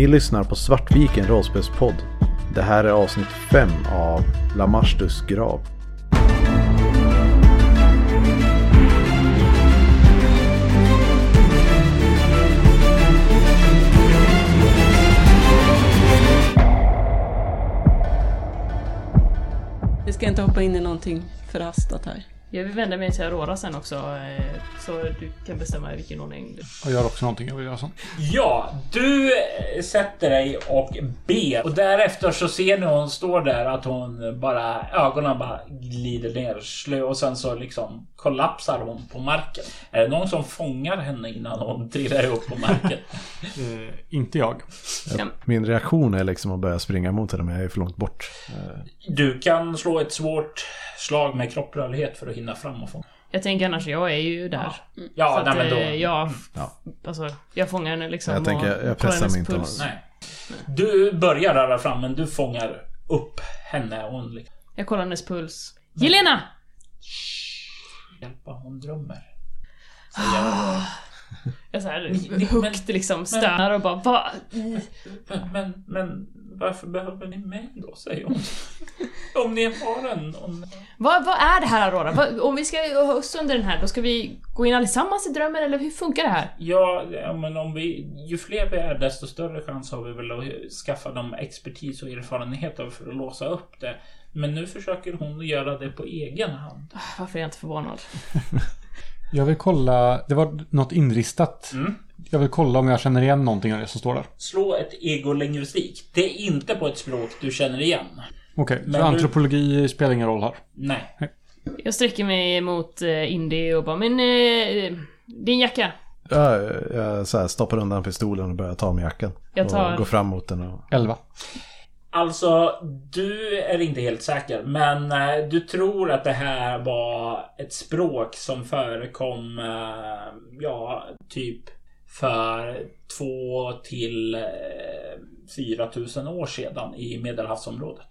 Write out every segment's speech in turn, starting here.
Ni lyssnar på Svartviken rollspelspodd. Det här är avsnitt 5 av Lamastus grav. Vi ska inte hoppa in i någonting förhastat här. Jag vill vända mig till Aurora sen också, eh, så du kan bestämma i vilken ordning. du- Jag gör också någonting jag vill göra sen. Ja, du eh, sätter dig och ber och därefter så ser ni hon står där att hon bara ögonen bara glider ner slö och sen så liksom kollapsar hon på marken. Är det någon som fångar henne innan hon trillar upp på marken? Eh, inte jag. Min reaktion är liksom att börja springa mot henne men jag är för långt bort. Eh, Du kan slå ett svårt slag med kropprörlighet för att hinna fram och fånga. Jag tänker annars, jag är ju där. Ja, så att, nej, men då... eh, jag, Ja. alltså, jag fångar henne liksom. Jag tänker, jag kollar pressar mig inte. Nej. Du börjar röra fram men du fångar upp henne och hon liksom Jag kollar hennes puls. Jelena! hjälpa, hon drömmer. Säger Jag såhär högt liksom stönar och bara va? Men, men, men varför behöver ni mig då, säger hon. Om ni har en... Om... Vad, vad är det här Aurora? Vad, om vi ska ha oss under den här, då ska vi gå in allesammans i drömmen eller hur funkar det här? Ja, ja, men om vi... Ju fler vi är, desto större chans har vi väl att skaffa dem expertis och erfarenheter för att låsa upp det. Men nu försöker hon göra det på egen hand. Varför är jag inte förvånad? Jag vill kolla, det var något inristat. Mm. Jag vill kolla om jag känner igen någonting av det som står där. Slå ett egolingvistik. Det är inte på ett språk du känner igen. Okej, Men så du- antropologi spelar ingen roll här. Nej. Jag sträcker mig mot eh, Indy och bara, men eh, din jacka. Jag, jag så här stoppar undan pistolen och börjar ta med jackan. Jag tar- Och går fram mot den och... 11. Alltså, du är inte helt säker, men eh, du tror att det här var ett språk som förekom, eh, ja, typ för två till eh, fyra tusen år sedan i Medelhavsområdet.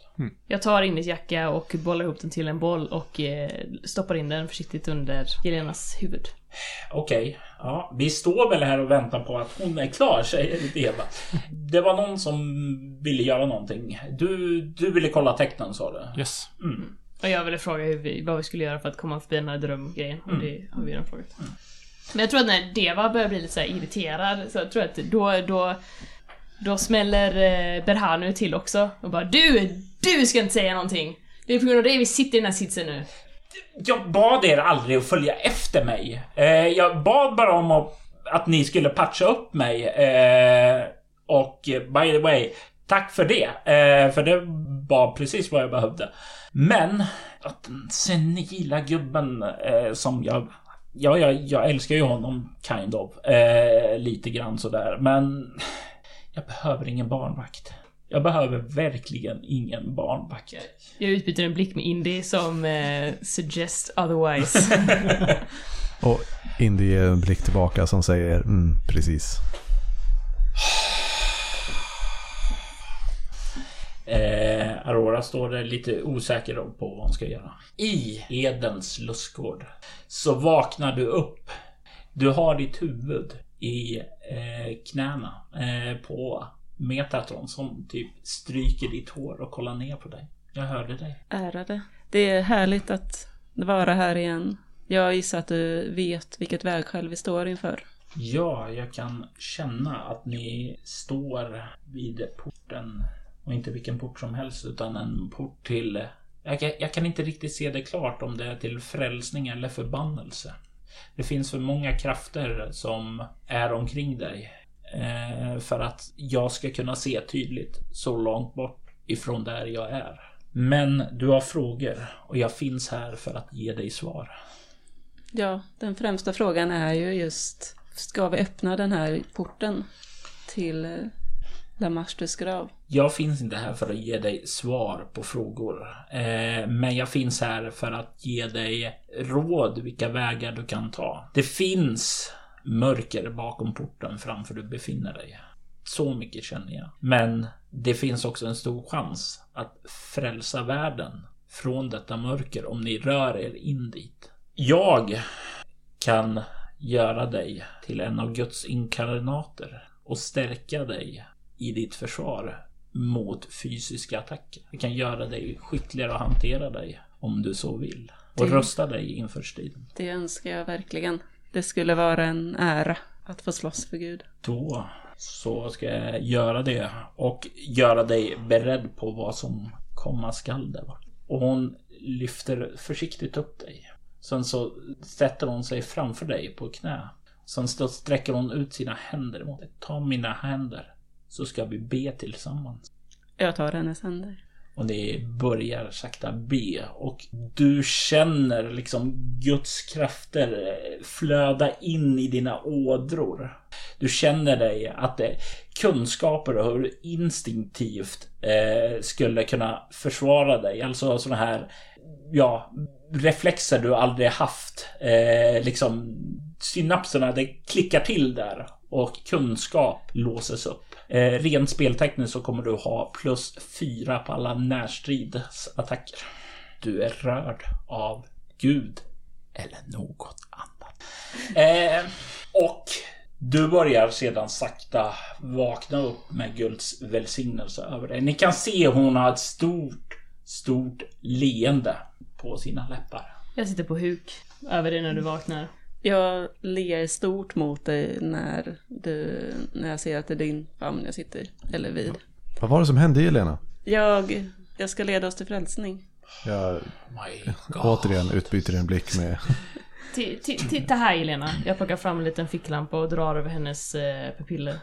Jag tar Indys jacka och bollar ihop den till en boll och eh, stoppar in den försiktigt under Jelenas huvud. Okej, ja, vi står väl här och väntar på att hon är klar, säger Eva. Det var någon som ville göra någonting. Du, du ville kolla tecknen, sa du? Yes. Mm. Och jag ville fråga hur vi, vad vi skulle göra för att komma förbi den här drömgrejen. Och det har vi redan frågat. Men jag tror att när Deva börjar bli lite så här irriterad så jag tror att då, då, då smäller eh, Berhanu till också och bara Du! Du ska inte säga någonting! Det är på grund av dig vi sitter i den här sitsen nu. Jag bad er aldrig att följa efter mig. Eh, jag bad bara om att, att ni skulle patcha upp mig. Eh, och eh, by the way, tack för det. Eh, för det var precis vad jag behövde. Men att den senila gubben eh, som jag... Ja, jag, jag älskar ju honom, kind of. Eh, lite grann sådär. Men jag behöver ingen barnvakt. Jag behöver verkligen ingen barnvakt. Jag utbyter en blick med Indy som eh, suggest otherwise. Och Indy ger en blick tillbaka som säger mm, precis. Eh, Aurora står där lite osäker på vad hon ska göra. I Edens lustgård så vaknar du upp. Du har ditt huvud i eh, knäna eh, på Metatron som typ stryker ditt hår och kollar ner på dig. Jag hörde dig. Ärade. Det är härligt att vara här igen. Jag gissar att du vet vilket vägskäl vi står inför. Ja, jag kan känna att ni står vid porten. Och inte vilken port som helst utan en port till... Jag, kan- jag kan inte riktigt se det klart om det är till frälsning eller förbannelse. Det finns för många krafter som är omkring dig. Eh, för att jag ska kunna se tydligt så långt bort ifrån där jag är. Men du har frågor och jag finns här för att ge dig svar. Ja, den främsta frågan är ju just, ska vi öppna den här porten till eh, eh, Lamastus grav? Jag finns inte här för att ge dig svar på frågor. Eh, men jag finns här för att ge dig råd vilka vägar du kan ta. Det finns mörker bakom porten framför du befinner dig. Så mycket känner jag. Men det finns också en stor chans att frälsa världen från detta mörker om ni rör er in dit. Jag kan göra dig till en av Guds inkarnater och stärka dig i ditt försvar mot fysiska attacker. Det kan göra dig skickligare att hantera dig om du så vill. Och Det- rusta dig inför striden. Det önskar jag verkligen. Det skulle vara en ära att få slåss för Gud. Då så ska jag göra det och göra dig beredd på vad som komma skall där bort. Och hon lyfter försiktigt upp dig. Sen så sätter hon sig framför dig på knä. Sen sträcker hon ut sina händer mot dig. Ta mina händer så ska vi be tillsammans. Jag tar hennes händer. Och ni börjar sakta be och du känner liksom Guds krafter eh, flöda in i dina ådror. Du känner dig att det kunskaper och hur instinktivt eh, skulle kunna försvara dig. Alltså sådana här, ja, reflexer du aldrig haft. Eh, liksom synapserna, det klickar till där och kunskap låses upp. Eh, rent speltekniskt så kommer du ha plus fyra på alla närstridsattacker. Du är rörd av Gud eller något annat. Eh, och du börjar sedan sakta vakna upp med Guds välsignelse över dig. Ni kan se hon har ett stort, stort leende på sina läppar. Jag sitter på huk över dig när du vaknar. Jag ler stort mot dig när, du, när jag ser att det är din famn jag sitter eller vid. Vad var det som hände Elena? Jag, jag ska leda oss till frälsning. Jag God. återigen utbyter en blick med... Ti- Titta här Elena. Jag plockar fram en liten ficklampa och drar över hennes eh, pupiller.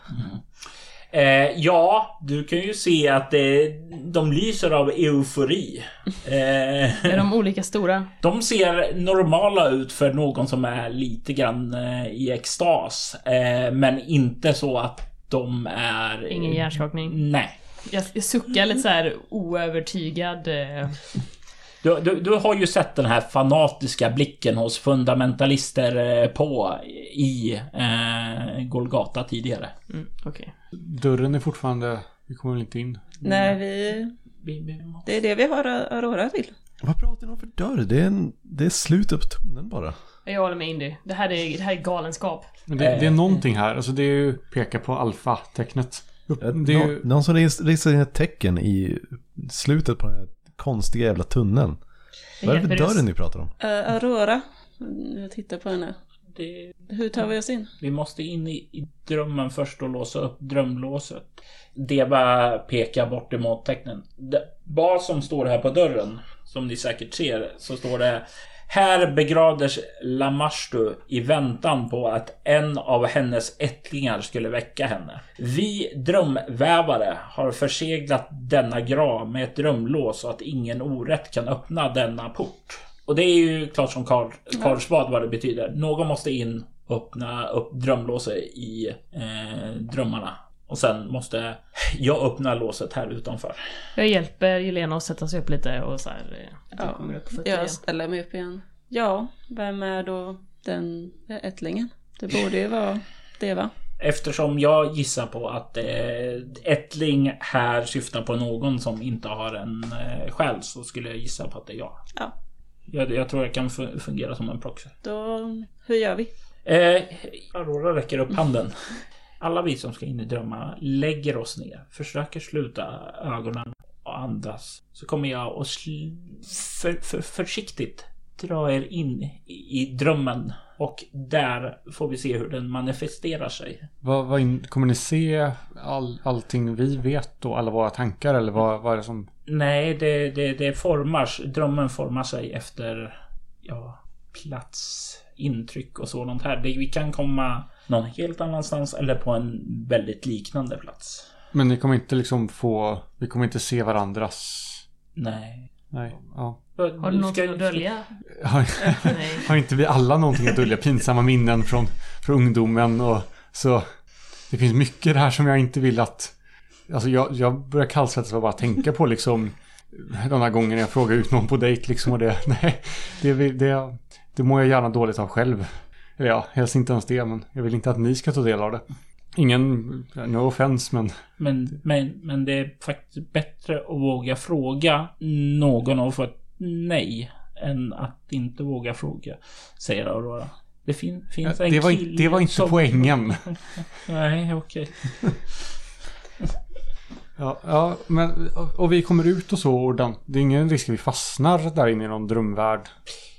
Eh, ja, du kan ju se att eh, de lyser av eufori. Eh, Är de olika stora? de ser normala ut för någon som är lite grann eh, i extas. Eh, men inte så att de är... Ingen hjärnskakning? Nej. Jag, jag suckar lite så här oövertygad. Eh, Du, du, du har ju sett den här fanatiska blicken hos fundamentalister eh, på i eh, Golgata tidigare. mm, Okej. Dörren är fortfarande... Vi kommer väl inte in? Nej, vi, det är det vi har Aurora till. Vad pratar ni om för dörr? Det är, en, det är slutet på tunneln bara. Jag håller med Indy. Det här är, det här är galenskap. Men det, det är någonting här. Alltså det är ju peka på alfa-tecknet. Ju... Någon som ris- ristar in ett tecken i slutet på den här konstiga jävla tunneln. Vad är det för dörren ni pratar om? Uh, Aurora, jag tittar på henne. Det, Hur tar vi oss in? vi måste in i, i drömmen först och låsa upp drömlåset. Deba pekar bort emot tecknen. Det, vad som står här på dörren, som ni säkert ser, så står det här begravdes Lamashtu i väntan på att en av hennes ättlingar skulle väcka henne. Vi drömvävare har förseglat denna grav med ett drömlås så att ingen orätt kan öppna denna port. Och det är ju klart som Karl, Karlsbad vad det betyder. Någon måste in och öppna upp drömlåset i eh, drömmarna. Och sen måste jag öppna låset här utanför. Jag hjälper Jelena att sätta sig upp lite och så här. eh, Ja, kommer upp på fötter igen. jag ställer mig upp igen. Ja, vem är då den ättlingen? Det borde ju vara det va? Eftersom jag gissar på att eh, ättling här syftar på någon som inte har en eh, själ så skulle jag gissa på att det är jag. Ja, Jag, jag tror jag kan fu- fungera som en proxy. då... Hur gör vi? Eh, Aurora räcker upp handen. Alla vi som ska in i drömmarna lägger oss ner, försöker sluta ögonen och andas. Så kommer jag sl- för, för, försiktigt dra er in i, i drömmen. Och där får vi se hur den manifesterar sig. Vad, vad kommer ni se all, allting vi vet då? Alla våra tankar eller vad, vad är det som... Nej, det, det, det formas. Drömmen formar sig efter ja, plats, intryck och sådant här. Det, vi kan komma någon helt annanstans eller på en väldigt liknande plats. Men ni kommer inte liksom få... Vi kommer inte se varandras... Nej. Nej, ja. Har du någonting att dölja? Har, Nej. har inte vi alla någonting att dölja? Pinsamma minnen från, från ungdomen och så... Det finns mycket där som jag inte vill att... Alltså jag, jag börjar kallsvettas av att bara tänka på liksom... De här gångerna jag frågar ut någon på dejt liksom och det... Nej, det, det, det mår jag gärna dåligt av själv. Eller ja, helst inte ens det, men jag vill inte att ni ska ta del av det. Ingen, no offense, men Men, men, men det är faktiskt bättre att våga fråga någon och få ett nej än att inte våga fråga, säger Aurora. Det fin, finns en det var, kille det var inte som... poängen. Nej, okej. Ja, ja men och vi kommer ut och så och den, det är ingen risk att vi fastnar där inne i någon drömvärld.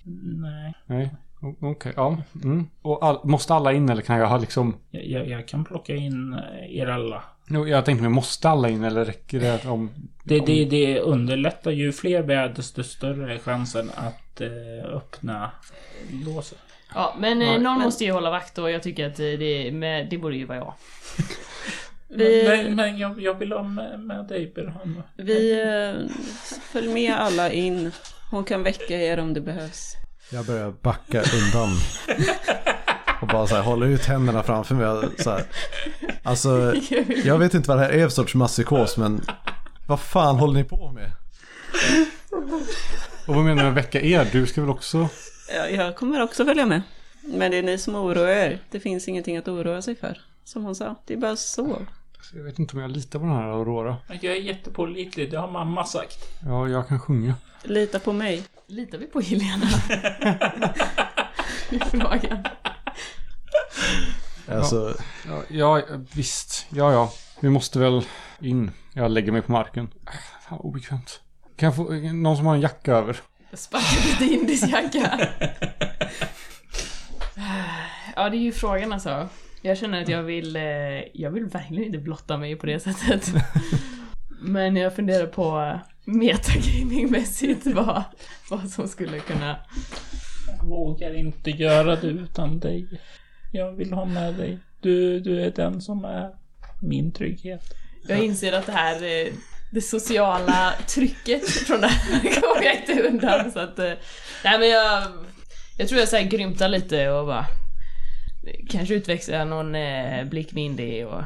Nej. Nej, Okej, ja. Mm. Och all, måste alla in eller kan jag ha liksom... Jag, jag, kan plocka in eh, er alla. Jo, Jag tänkte mig, måste alla in eller räcker det om... Det, om det, det underlättar. Ju fler vi är desto större är chansen att eh, öppna låset. Ja, men eh, Nej. någon måste ju hålla vakt och jag tycker att eh, det, med, det borde ju vara jag. Vi, Men, men jag, jag vill ha med, med dig Berhan. vi eh, följ med alla in. Hon kan väcka er om det behövs. Jag börjar backa undan. Och bara så här, håller ut händerna framför mig. Så här. Alltså, jag vet inte vad det här är för sorts masspsykos, men vad fan håller ni på med? Och vad menar du med väcka er? Du ska väl också... Ja, jag kommer också följa med. Men det är ni som oroar er. Det finns ingenting att oroa sig för. Som hon sa, det är bara så. Jag vet inte om jag litar på den här Aurora. Jag är jättepålitlig, det har mamma sagt. Ja, jag kan sjunga. Lita på mig. Litar vi på Helena? Är Frågan. Alltså, Ja, ja, visst. Ja, ja. Vi måste väl in. Jag lägger mig på marken. Fan, obekvämt. Kan jag få någon som har en jacka över? Jag sparkar lite indisjacka. Ja, det är ju frågan alltså. Jag känner att jag vill, eh, jag vill verkligen inte blotta mig på det sättet. Men jag funderar på metagamingmässigt vad, vad som skulle kunna... Jag vågar inte göra det utan dig. Jag vill ha med dig. Du, du är den som är min trygghet. Jag inser att det här, eh, det sociala trycket från det här kommer jag inte undan så att... eh, Nej men jag... Jag tror jag säger grymtar lite och bara... Kanske utväxla någon eh, blick med Indy och...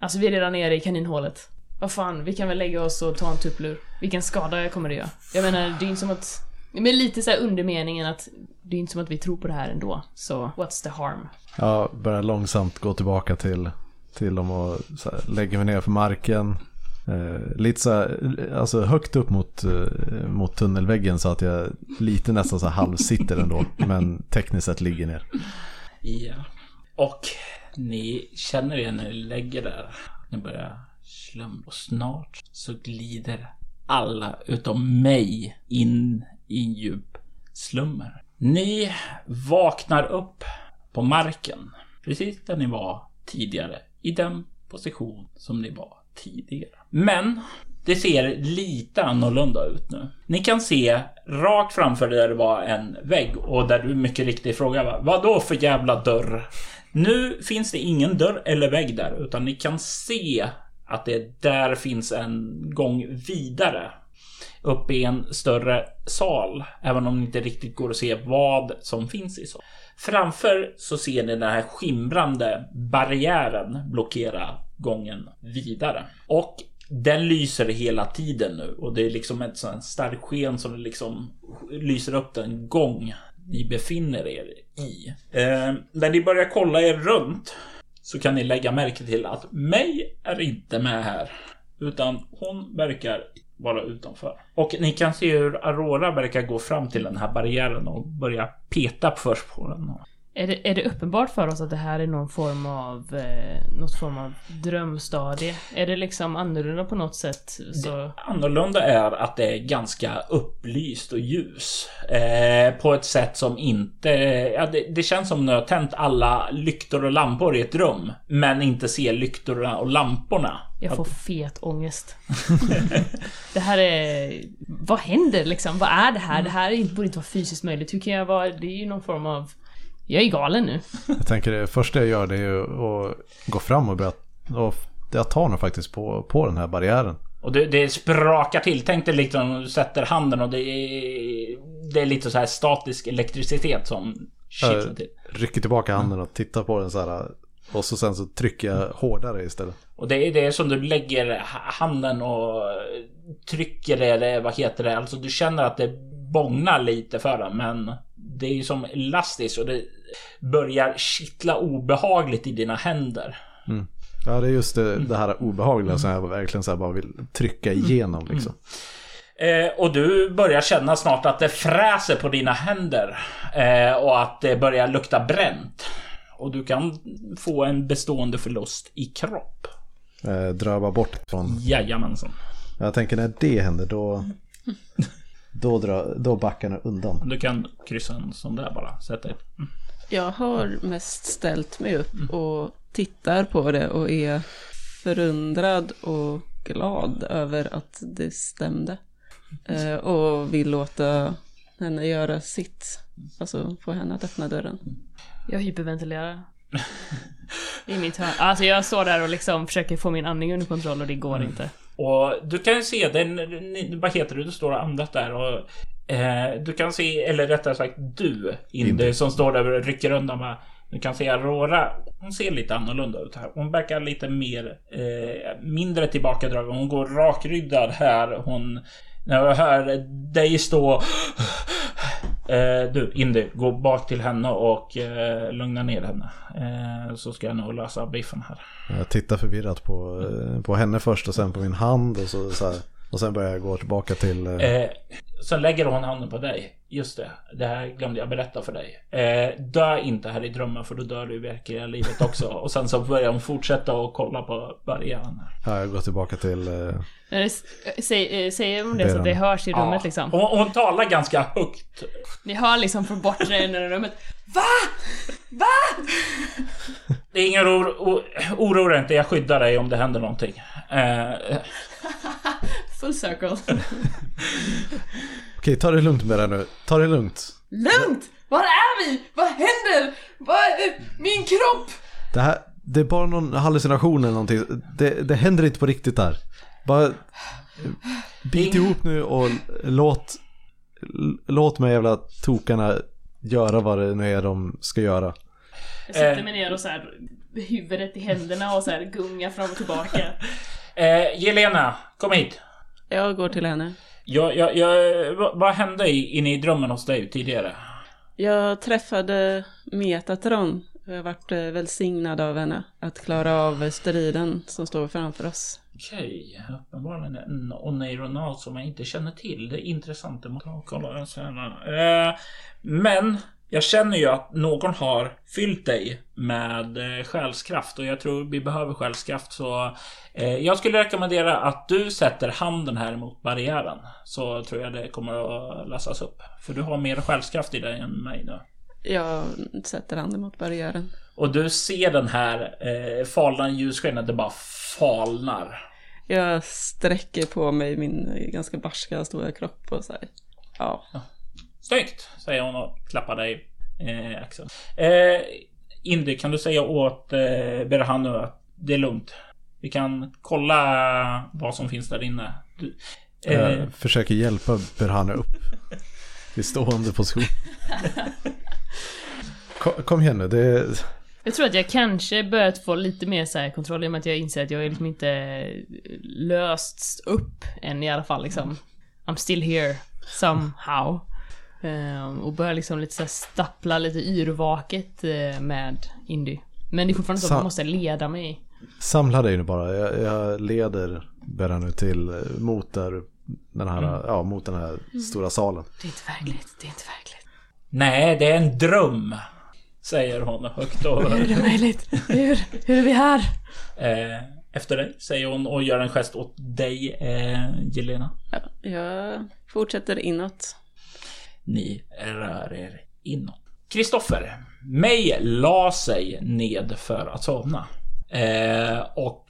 Alltså vi är redan nere i kaninhålet. Vad fan, vi kan väl lägga oss och ta en tupplur. Vilken skada kommer det göra? Jag menar, det är inte som att... Men lite så här undermeningen att det är inte som att vi tror på det här ändå. Så, what's the harm? jag börjar långsamt gå tillbaka till, till dem och så här, lägger mig ner för marken. Eh, lite så här, alltså högt upp mot, eh, mot tunnelväggen så att jag lite nästan så här halvsitter ändå. men tekniskt sett ligger ner. Ja. Och ni känner er när ni lägger där. Ni börjar slum och snart så glider alla utom mig in i en djup slummer. Ni vaknar upp på marken. Precis där ni var tidigare. I den position som ni var tidigare. Men det ser lite annorlunda ut nu. Ni kan se rakt framför där det var en vägg och där du mycket riktigt frågar vad då för jävla dörr? Nu finns det ingen dörr eller vägg där utan ni kan se att det där finns en gång vidare Uppe i en större sal, även om det inte riktigt går att se vad som finns i salen. Framför så ser ni den här skimrande barriären blockera gången vidare. Och den lyser hela tiden nu och det är liksom ett sånt starkt sken som liksom lyser upp den gång ni befinner er i. Eh, när ni börjar kolla er runt så kan ni lägga märke till att mig är inte med här. Utan hon verkar vara utanför. Och ni kan se hur Aurora verkar gå fram till den här barriären och börja peta först på den. Är det, är det uppenbart för oss att det här är någon form av, eh, något form av drömstadie? Är det liksom annorlunda på något sätt? Så... Annorlunda är att det är ganska upplyst och ljus. Eh, på ett sätt som inte... Ja, det, det känns som när jag tänt alla lyktor och lampor i ett rum. Men inte ser lyktorna och lamporna. Jag får fet ångest. det här är... Vad händer liksom? Vad är det här? Det här är- borde inte vara fysiskt möjligt. Hur kan jag vara... Det är ju någon form av... Jag är galen nu. Jag tänker det första jag gör det är ju att gå fram och börja... Och jag tar nog faktiskt på, på den här barriären. Och det, det sprakar till. Tänk dig liksom när du sätter handen och det är, det är lite så här statisk elektricitet som kittlar till. Rycker tillbaka handen och tittar på den så här. Och så sen så trycker jag hårdare istället. Och det är det som du lägger ha- handen och trycker det, eller vad heter det? Alltså du känner att det bångnar lite för den, men det är ju som elastiskt och det börjar kittla obehagligt i dina händer. Ja, det är just det, det här obehagliga som jag verkligen så bara vill trycka igenom liksom. Eh, och du börjar känna snart att det fräser på dina händer eh, och att det börjar lukta bränt. Och du kan få en bestående förlust i kropp. Eh, drar bara bort från... Jajamensan. Jag tänker när det händer då... Då, drar, då backar den undan. Du kan kryssa en sån där bara. Sätt dig. Mm. Jag har mest ställt mig upp och tittar på det och är förundrad och glad över att det stämde. Eh, och vill låta henne göra sitt. Alltså få henne att öppna dörren. Jag hyperventilerar. I mitt hörn. Alltså jag står där och liksom försöker få min andning under kontroll och det går inte. Och du kan se den, vad heter det, du står och andas där och eh, du kan se, eller rättare sagt du, Indy, som står där och rycker undan med du kan se Aurora, hon ser lite annorlunda ut här. Hon verkar lite mer, eh, mindre tillbakadragen. Hon går rakryggad här. Hon, när jag hör dig stå Eh, du, Indy, gå bak till henne och eh, lugna ner henne. Eh, så ska jag nog lösa biffen här. Jag tittar förvirrat på, eh, på henne först och sen på min hand och så, så här, Och sen börjar jag gå tillbaka till... Eh, Eh, sen lägger hon handen på dig. Just det, det här glömde jag berätta för dig. Eh, dö inte här i drömmen för då dör du i verkliga livet också. Och sen så börjar hon fortsätta och kolla på barriären. ja, jag går tillbaka till... Eh, Är det, säg, eh, säger hon det så att det hörs i rummet liksom? Hon, hon talar ganska högt. Ni hör liksom från bortre änden av rummet. Det är ingen oro, oroa dig inte, jag skyddar dig om det händer någonting. Eh, Full circle. Okej, ta det lugnt med det nu. Ta det lugnt. Lugnt! Var är vi? Vad händer? Vad Min kropp! Det här, det är bara någon hallucination eller någonting. Det, det händer inte på riktigt där. Bara eh, bit ihop nu och låt, låt mig jävla tokarna göra vad det nu är de ska göra. Jag sätter mig ner och så här huvudet i händerna och så här gungar fram och tillbaka. eh, Jelena, kom hit. Jag går till henne. Jag, jag, jag, vad, hände i- inne i drömmen hos dig tidigare? Jag träffade Metatron. Jag har varit eh, välsignad av henne att klara av striden som står framför oss. Okej, uppenbarligen en oneironal som jag inte känner till. Det är intressant, det måste jag kolla. Eh, men jag känner ju att någon har fyllt dig med eh, själskraft och jag tror vi behöver själskraft så eh, jag skulle rekommendera att du sätter handen här mot barriären så tror jag det kommer att lösas upp. För du har mer själskraft i dig än mig nu. Jag sätter handen mot barriären. Och du ser den här eh, falna ljusskenet, det bara falnar. Jag sträcker på mig min eh, ganska barska stora kropp och så här. Ja, Snyggt, säger hon och klappar dig eh, axeln. Eh, Indy, kan du säga åt eh, Berhan nu att det är lugnt? Vi kan kolla vad som finns där inne. Du, eh, Jag försöker hjälpa Berhane upp. I stående position. Kom, kom igen nu, det är... Jag tror att jag kanske börjat få lite mer så här kontroll i och med att jag inser att jag är liksom inte löst upp än i alla fall liksom. I'm still here somehow. Ehm, och börjar liksom lite så här stappla lite yrvaket eh, med Indy. Men det är fortfarande så att man måste leda mig. Samla dig nu bara. Jag, jag leder Berhane till, eh, mot där, den här, ja, mot den här stora salen. Det är inte verkligt, det är inte verkligt. nej, det är en dröm. Säger hon högt och Hur är det möjligt? Hur, hur är vi här? eh, efter dig, säger hon och gör en gest åt dig, eh, Jelena. ja, jag fortsätter inåt. Ni rör er inåt. Kristoffer, May la sig ned för att sovna. Eh, och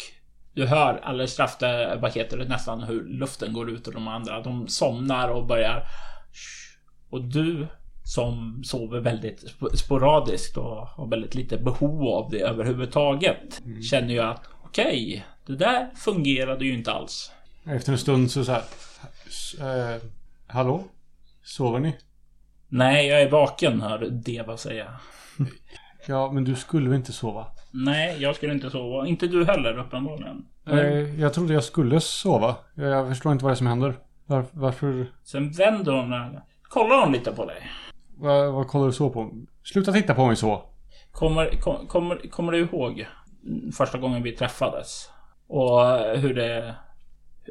du hör alldeles strax, det- vad heter det, nästan hur luften går ut ur de andra. De somnar och börjar... Och du som sover väldigt sp- sporadiskt och har väldigt lite behov av det överhuvudtaget. Känner ju att okej, det där fungerade ju inte alls. Efter en stund så så här. s- Eh, hallå? Sover ni? Nej, jag är vaken, hör Deva säga. Ja, men du skulle väl inte sova? Nej, jag skulle inte sova. Inte du heller uppenbarligen. Eh, jag trodde jag skulle sova. Jag, förstår inte vad det är som händer. Var, varför? Sen vänder hon ögonen. Kollar hon lite på dig. Vad, vad kollar du så på? Sluta titta på mig så. Kommer, kom, kommer, kommer du ihåg första gången vi träffades? Och hur det...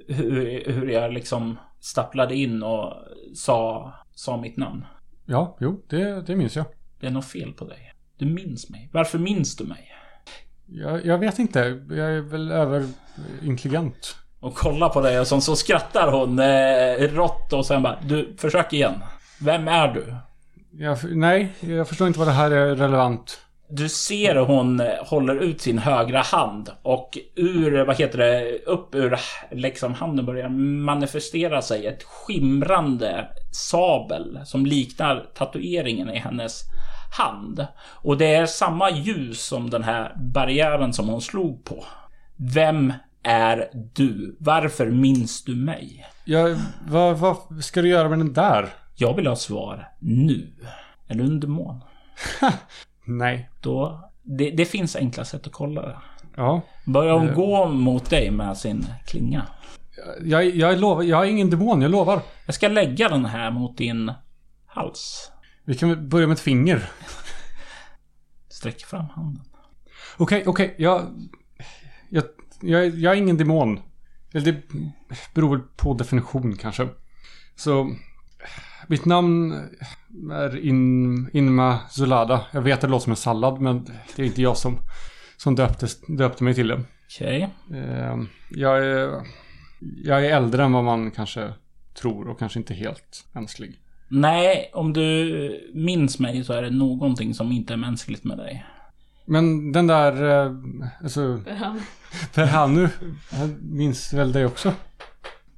Hur, hur jag liksom stapplade in och sa, sa mitt namn. Ja, jo, det, det minns jag. Det är något fel på dig. Du minns mig. Varför minns du mig? Jag, jag vet inte. Jag är väl överintelligent. Och kollar på dig och så, så skrattar hon eh, rått och sen bara Du, försök igen. Vem är du? Jag, nej, jag förstår inte vad det här är relevant. Du ser hur hon eh, håller ut sin högra hand och ur, vad heter det, upp ur liksom handen börjar manifestera sig ett skimrande sabel som liknar tatueringen i hennes hand. Och det är samma ljus som den här barriären som hon slog på. Vem är du? Varför minns du mig? Jag, vad, vad ska du göra med den där? Jag vill ha svar nu. Är du en demon? Nej. Då... Det, det finns enkla sätt att kolla det. Ja. Börjar hon Eh. gå mot dig med sin klinga? Jag, jag lovar, jag är ingen demon, jag lovar. Jag ska lägga den här mot din hals. Vi kan börja med ett finger. Sträck fram handen. Okej, okej, jag, jag, jag, jag är ingen demon. Eller det beror väl på definition kanske. Så, mitt namn är In, Inma Zulada. Jag vet att det låter som en sallad, men det är inte jag som, som döpte, döpte mig till det. Okej. Eh, jag, är, jag är äldre än vad man kanske tror och kanske inte helt mänsklig. Nej, om du minns mig så är det någonting som inte är mänskligt med dig. Men den där, eh, alltså, Han, Perhanu, han minns väl dig också?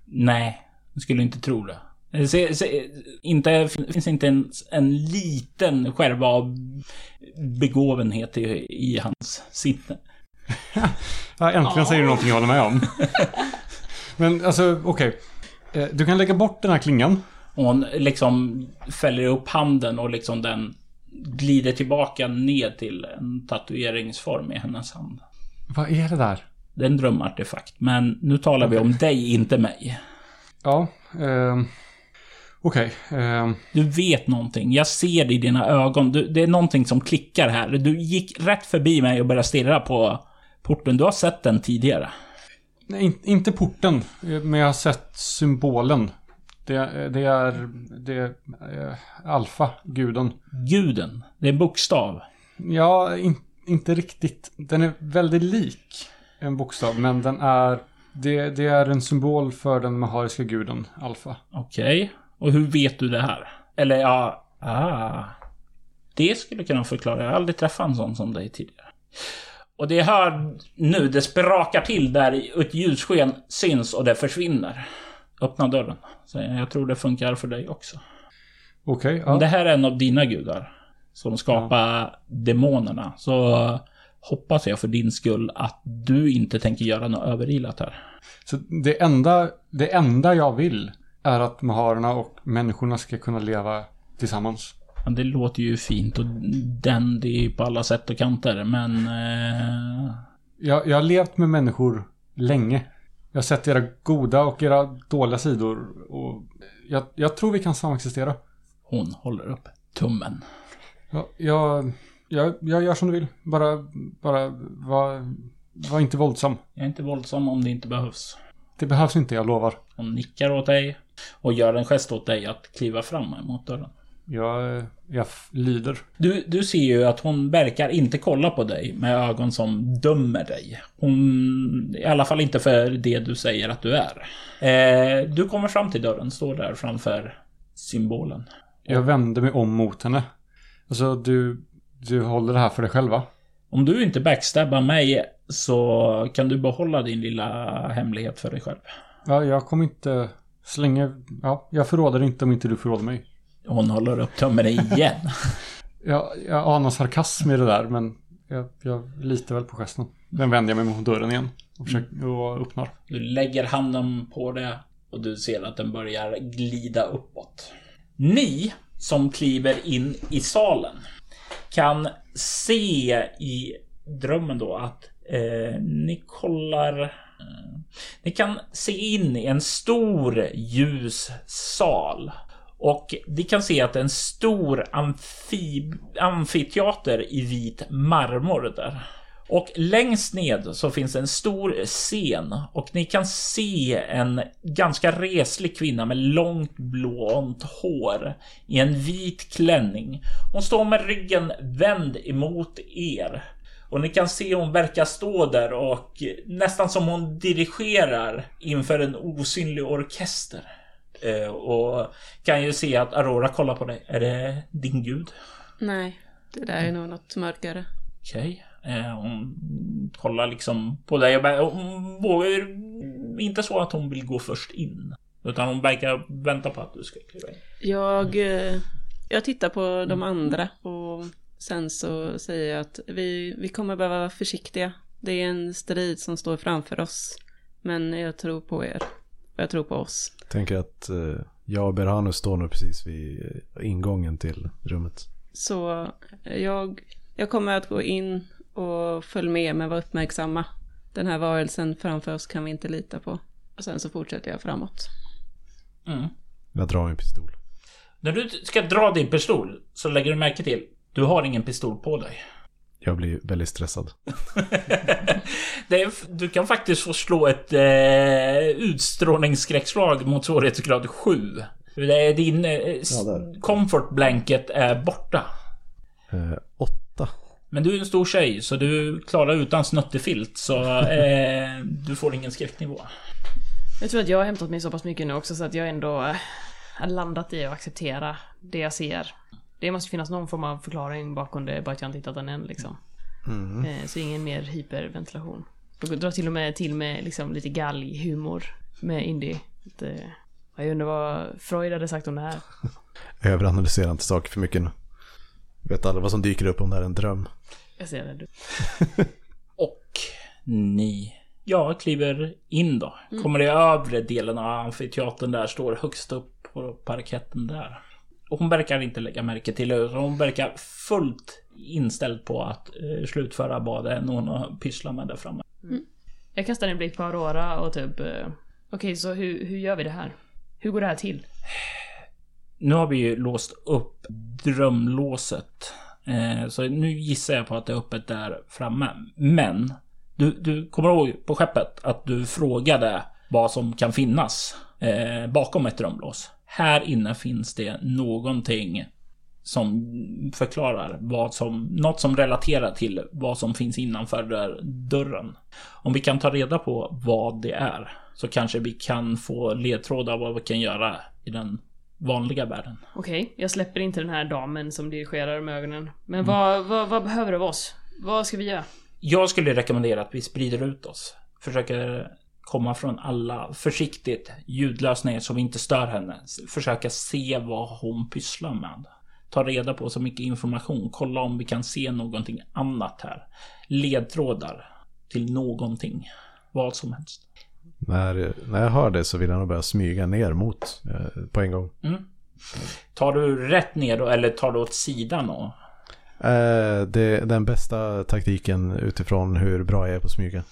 Nej, jag skulle inte tro det. Det se- se- inte, finns inte en, en liten skärva av begåvenhet i, i hans sinne. Ja, äntligen säger du någonting jag håller med om. Men alltså, okej. Eh, Du kan lägga bort den här klingan. Och hon liksom fäller upp handen och liksom den glider tillbaka ned till en tatueringsform i hennes hand. Vad är det där? Det är en drömartefakt, men nu talar vi om dig, inte mig. Ja, ehm, okej. ehm, Du vet någonting. Jag ser det i dina ögon. Du, det är någonting som klickar här. Du gick rätt förbi mig och började stirra på porten. Du har sett den tidigare. nej, in, inte porten, eh, men jag har sett symbolen. Det, det är, det är eh, alfa, guden. Guden. Det är en bokstav. Ja, in, inte riktigt. Den är väldigt lik en bokstav, men den är... Det, det är en symbol för den mahariska guden, alfa. Okej. Och hur vet du det här? Eller ja... Ah. Det skulle kunna förklara. Jag har aldrig träffat en sån som dig tidigare. Och det hör nu, det sprakar till där ett ljussken syns och det försvinner. Öppna dörren. Så jag tror det funkar för dig också. Okej, Om ja. det här är en av dina gudar som skapar demonerna så hoppas jag för din skull att du inte tänker göra något överilat här. Så det enda, det enda jag vill är att maharerna och människorna ska kunna leva tillsammans. Ja, det låter ju fint och den det är ju på alla sätt och kanter men... Eh, Jag, jag har levt med människor länge. Jag har sett era goda och era dåliga sidor och jag, jag tror vi kan samexistera. hon håller upp tummen. Ja, jag, jag, jag gör som du vill. Bara, bara var, var inte våldsam. Jag är inte våldsam om det inte behövs. Det behövs inte, jag lovar. Hon nickar åt dig och gör en gest åt dig att kliva fram mot dörren. Jag, jag lyder. Du, du ser ju att hon verkar inte kolla på dig med ögon som dömer dig. Hon... I alla fall inte för det du säger att du är. Eh, du kommer fram till dörren, står där framför symbolen. Jag vänder mig om mot henne. Alltså, du, du håller det här för dig själv, va? Om du inte backstabbar mig så kan du behålla din lilla hemlighet för dig själv. Ja, jag kommer inte... Så länge... Ja, jag förråder inte om inte du förråder mig. Hon håller upp tummen igen. Jag, jag anar sarkasm i det där, men jag, jag litar väl på gesten. Den vänder jag mig mot dörren igen och, försöker, och öppnar. Du lägger handen på det och du ser att den börjar glida uppåt. Ni som kliver in i salen kan se i drömmen då att eh, ni kollar... Ni kan se in i en stor ljus sal. Och ni kan se att det är en stor amfi, amfiteater i vit marmor där. Och längst ned så finns en stor scen och ni kan se en ganska reslig kvinna med långt blont hår i en vit klänning. Hon står med ryggen vänd emot er och ni kan se hon verkar stå där och nästan som hon dirigerar inför en osynlig orkester. Eh, och kan ju se att Aurora kollar på dig. Är det din gud? Nej, det där är nog något mörkare. Okej. Eh, hon kollar liksom på dig och hon vågar inte så att hon vill gå först in. Utan hon verkar vänta på att du ska kliva in. Jag, eh, jag tittar på de andra och sen så säger jag att vi, vi kommer behöva vara försiktiga. Det är en strid som står framför oss. Men jag tror på er. Och jag tror på oss. Tänker att eh, jag och Berhanus står nu precis vid eh, ingången till rummet. Så jag, jag kommer att gå in och följa med men vara uppmärksamma. Den här varelsen framför oss kan vi inte lita på. Och sen så fortsätter jag framåt. Mm. Jag drar min pistol. När du ska dra din pistol så lägger du märke till du har ingen pistol på dig. Jag blir väldigt stressad. Det är, du kan faktiskt få slå ett eh, utstrålningsskräckslag mot svårighetsgrad 7. Det är din eh, Ja, comfort blanket är borta. Eh, åtta. Men du är en stor tjej så du klarar utan snuttefilt så eh, du får ingen skräcknivå. Jag tror att jag har hämtat mig så pass mycket nu också så att jag ändå eh, har landat i att acceptera det jag ser. Det måste finnas någon form av förklaring bakom det, bara att jag inte hittat den än liksom. Eh, Så ingen mer hyperventilation. Jag drar till och med till med liksom lite galghumor med Indie. Eh, Jag undrar vad Freud hade sagt om det här. Jag överanalyserar inte saker för mycket nu. Vet aldrig vad som dyker upp om det är en dröm. Jag ser det. Och ni, ja, kliver in då. Kommer i övre delen av amfiteatern där, står högst upp på parketten där. Hon verkar inte lägga märke till det, hon verkar fullt inställd på att eh, slutföra vad är hon har pysslat med där framme. Jag kastar en blick på Aurora och typ... eh, Okej, så hur, hur gör vi det här? Hur går det här till? Nu har vi ju låst upp drömlåset. Eh, så nu gissar jag på att det är öppet där framme. Men du, du kommer ihåg på skeppet att du frågade vad som kan finnas eh, bakom ett drömlås. Här inne finns det någonting som förklarar vad som, något som relaterar till vad som finns innanför dörren. Om vi kan ta reda på vad det är så kanske vi kan få ledtrådar vad vi kan göra i den vanliga världen. Okej, jag släpper inte den här damen som dirigerar med ögonen. Men vad, vad, vad behöver du av oss? Vad ska vi göra? Jag skulle rekommendera att vi sprider ut oss. Försöker komma från alla försiktigt, ljudlöst ner så vi inte stör henne. Försöka se vad hon pysslar med. Ta reda på så mycket information. Kolla om vi kan se någonting annat här. Ledtrådar till någonting. Vad som helst. När, när jag hör det så vill jag nog börja smyga ner mot eh, på en gång. Tar du rätt ner då, eller tar du åt sidan då? Eh, det den bästa taktiken utifrån hur bra jag är på smyga.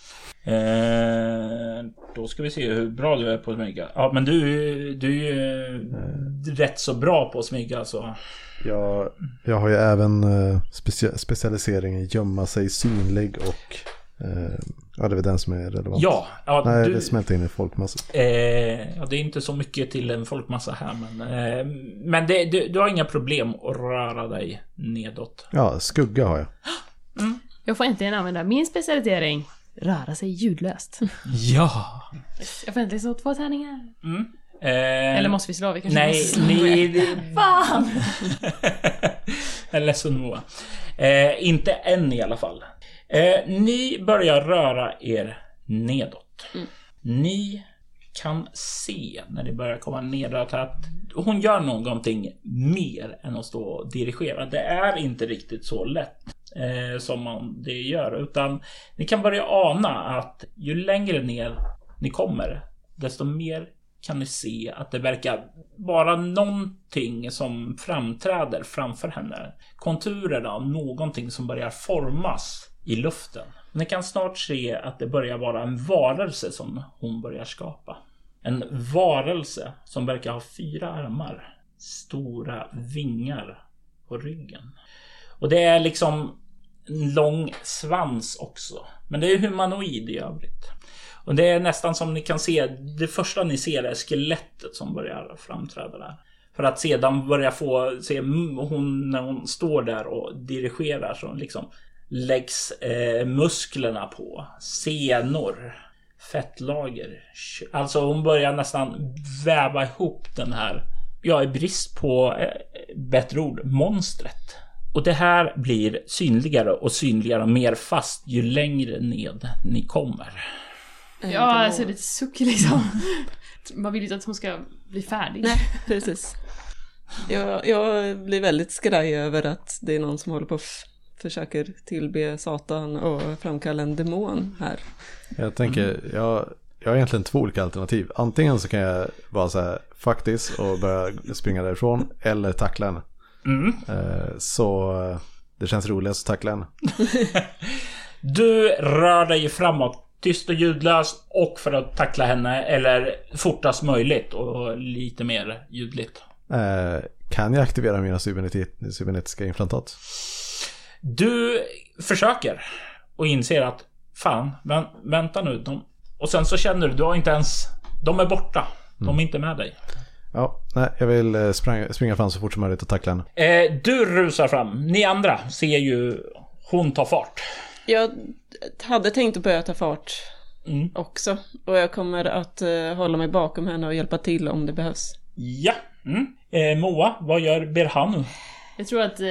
Eh, då ska vi se hur bra du är på att smyga. Ja, men du, du är ju rätt så bra på att smyga så. Jag, jag har ju även eh, specia- specialisering i gömma sig synlig och eh, ja, det är väl den som är relevant. Ja, ja Nej, du, det smälter in i folkmassa. eh, ja, det är inte så mycket till en folkmassa här, men, eh, men det, du, du har inga problem att röra dig nedåt. Ja, skugga har jag. Jag får äntligen använda min specialisering. Röra sig ljudlöst. Ja. Jag får äntligen slå två tärningar. Eh, Eller måste vi slå? Vi kanske Nej, måste slå. ni... Fan! Jag är ledsen Moa. Eh, inte än i alla fall. Eh, ni börjar röra er nedåt. Ni kan se när ni börjar komma nedåt att hon gör någonting mer än att stå och dirigera. Det är inte riktigt så lätt eh, som man det gör, utan ni kan börja ana att ju längre ner ni kommer, desto mer kan ni se att det verkar vara någonting som framträder framför henne. Konturerna av någonting som börjar formas i luften. Ni kan snart se att det börjar vara en varelse som hon börjar skapa. En varelse som verkar ha fyra armar, stora vingar på ryggen. Och det är liksom en lång svans också. Men det är humanoid i övrigt. Och det är nästan som ni kan se, det första ni ser är skelettet som börjar framträda där. För att sedan börja få se hon när hon står där och dirigerar så liksom läggs eh, musklerna på. Senor. Fettlager. Alltså hon börjar nästan väva ihop den här, ja i brist på eh, bättre ord, monstret. Och det här blir synligare och synligare och mer fast ju längre ned ni kommer. Ja, alltså lite suck liksom. Man vill ju inte att hon ska bli färdig. Nej, precis. Jag, jag blir väldigt skraj över att det är någon som håller på försöker tillbe Satan och framkalla en demon här. Jag tänker, jag, jag har egentligen två olika alternativ. Antingen så kan jag vara så här faktiskt och börja springa därifrån eller tackla henne. Mm. Eh, Så det känns roligast att tackla henne. Du rör dig framåt tyst och ljudlöst och för att tackla henne eller fortast möjligt och lite mer ljudligt. Eh, Kan jag aktivera mina cyberneti- cybernetiska implantat? Du försöker och inser att fan, vä- vänta nu. De, och sen så känner du, du har inte ens... De är borta. De är inte med dig. Ja, nej, jag vill eh, springa, springa fram så fort som möjligt och tackla henne. Eh, du rusar fram. Ni andra ser ju hon ta fart. Jag hade tänkt att börja ta fart Mm. också. Och jag kommer att eh, hålla mig bakom henne och hjälpa till om det behövs. Ja. Mm. Eh, Moa, vad gör Berhanu? Jag tror att eh,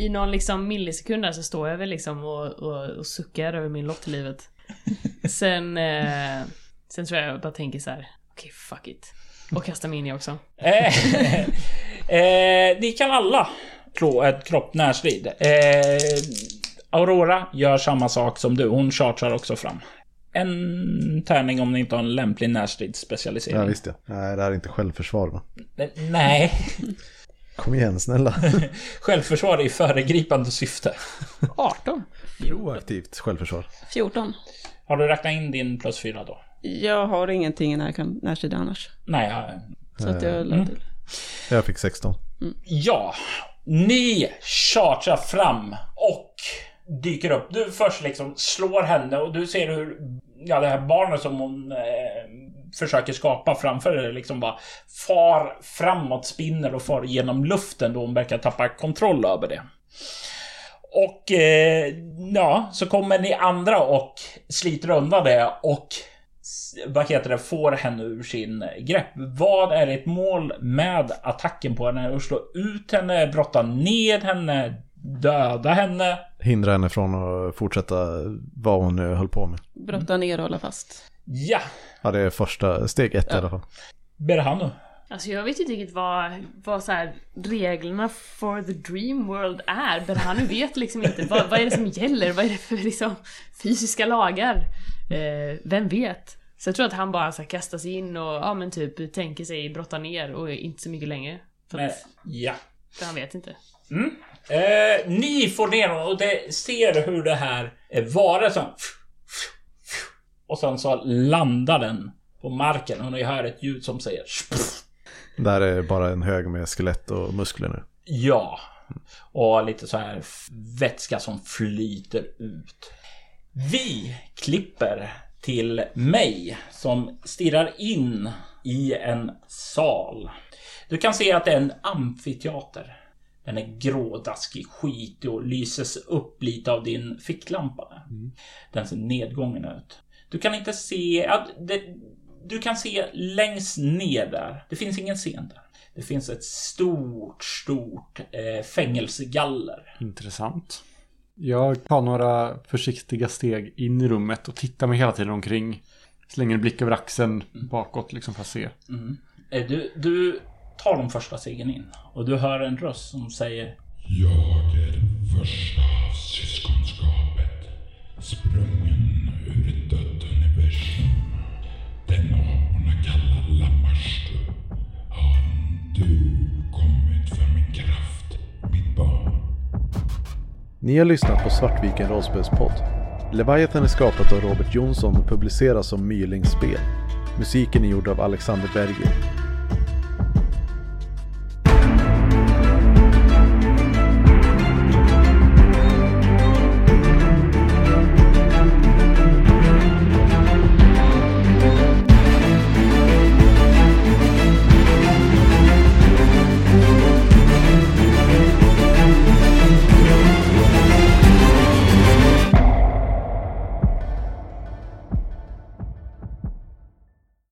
i någon liksom millisekund där så står jag väl liksom och, och, och suckar över min lott i livet. Sen, eh, sen tror jag jag bara tänker så här: okej fuck it. Och kastar mig in i också. Eh, eh, ni kan alla slå ett kropp närstrid. Eh, Aurora gör samma sak som du. Hon chartrar också fram. En tärning om ni inte har en lämplig närstridsspecialisering. Ja, visst ja. Nej, det här är inte självförsvar va? Nej, Kom igen snälla. självförsvar i föregripande syfte. 18. Proaktivt självförsvar. 14. Har du räknat in din plus fyra då? Jag har ingenting i när närstrid annars. Nej, ja. Så att jag la Mm. till. Jag fick 16. Ja, ni chartrar fram och dyker upp. Du först liksom slår henne och du ser hur ja, det här barnet som hon eh, försöker skapa framför er liksom bara far framåt, spinner och far genom luften då hon verkar tappa kontroll över det. Och eh, ja, så kommer ni andra och sliter undan det och vad heter det, får henne ur sin grepp. Vad är ert mål med attacken på henne? Att slå ut henne, brotta ned henne, döda henne? Hindra henne från att fortsätta vad hon nu höll på med. Brotta ner och hålla fast. Ja, Ja, det är första, steg ett i alla fall. Berhanu. Alltså jag vet inte riktigt vad, vad så här, reglerna for the dream world är. Men han vet liksom inte vad, vad är det som gäller? Vad är det för liksom, fysiska lagar? Eh, vem vet? Så jag tror att han bara så här, sig in och ja, men typ tänker sig brotta ner och inte så mycket längre. För, att, ja. för han vet inte. Eh, ni får ner honom och det ser hur det här eh, varelsen... Och sen så landar den på marken och ni hör ett ljud som säger... Där är bara en hög med skelett och muskler nu. Ja. Och lite så här vätska som flyter ut. Vi klipper till mig som stirrar in i en sal. Du kan se att det är en amfiteater. Den är grådaskig, skitig och lyses upp lite av din ficklampa. Den ser nedgången ut. Du kan inte se... Ja, det, du kan se längst ner där. Det finns ingen scen där. Det finns ett stort, stort eh, fängelsegaller. Intressant. Jag tar några försiktiga steg in i rummet och tittar mig hela tiden omkring. Slänger en blick över axeln bakåt liksom för att se. Eh, Du, du tar de första stegen in och du hör en röst som säger Jag är den första av syskonskapet, sprungen Ni har lyssnat på Svartviken rollspelspodd. Leviathan är skapat av Robert Jonsson och publiceras som Mylings spel. Musiken är gjord av Alexander Berger.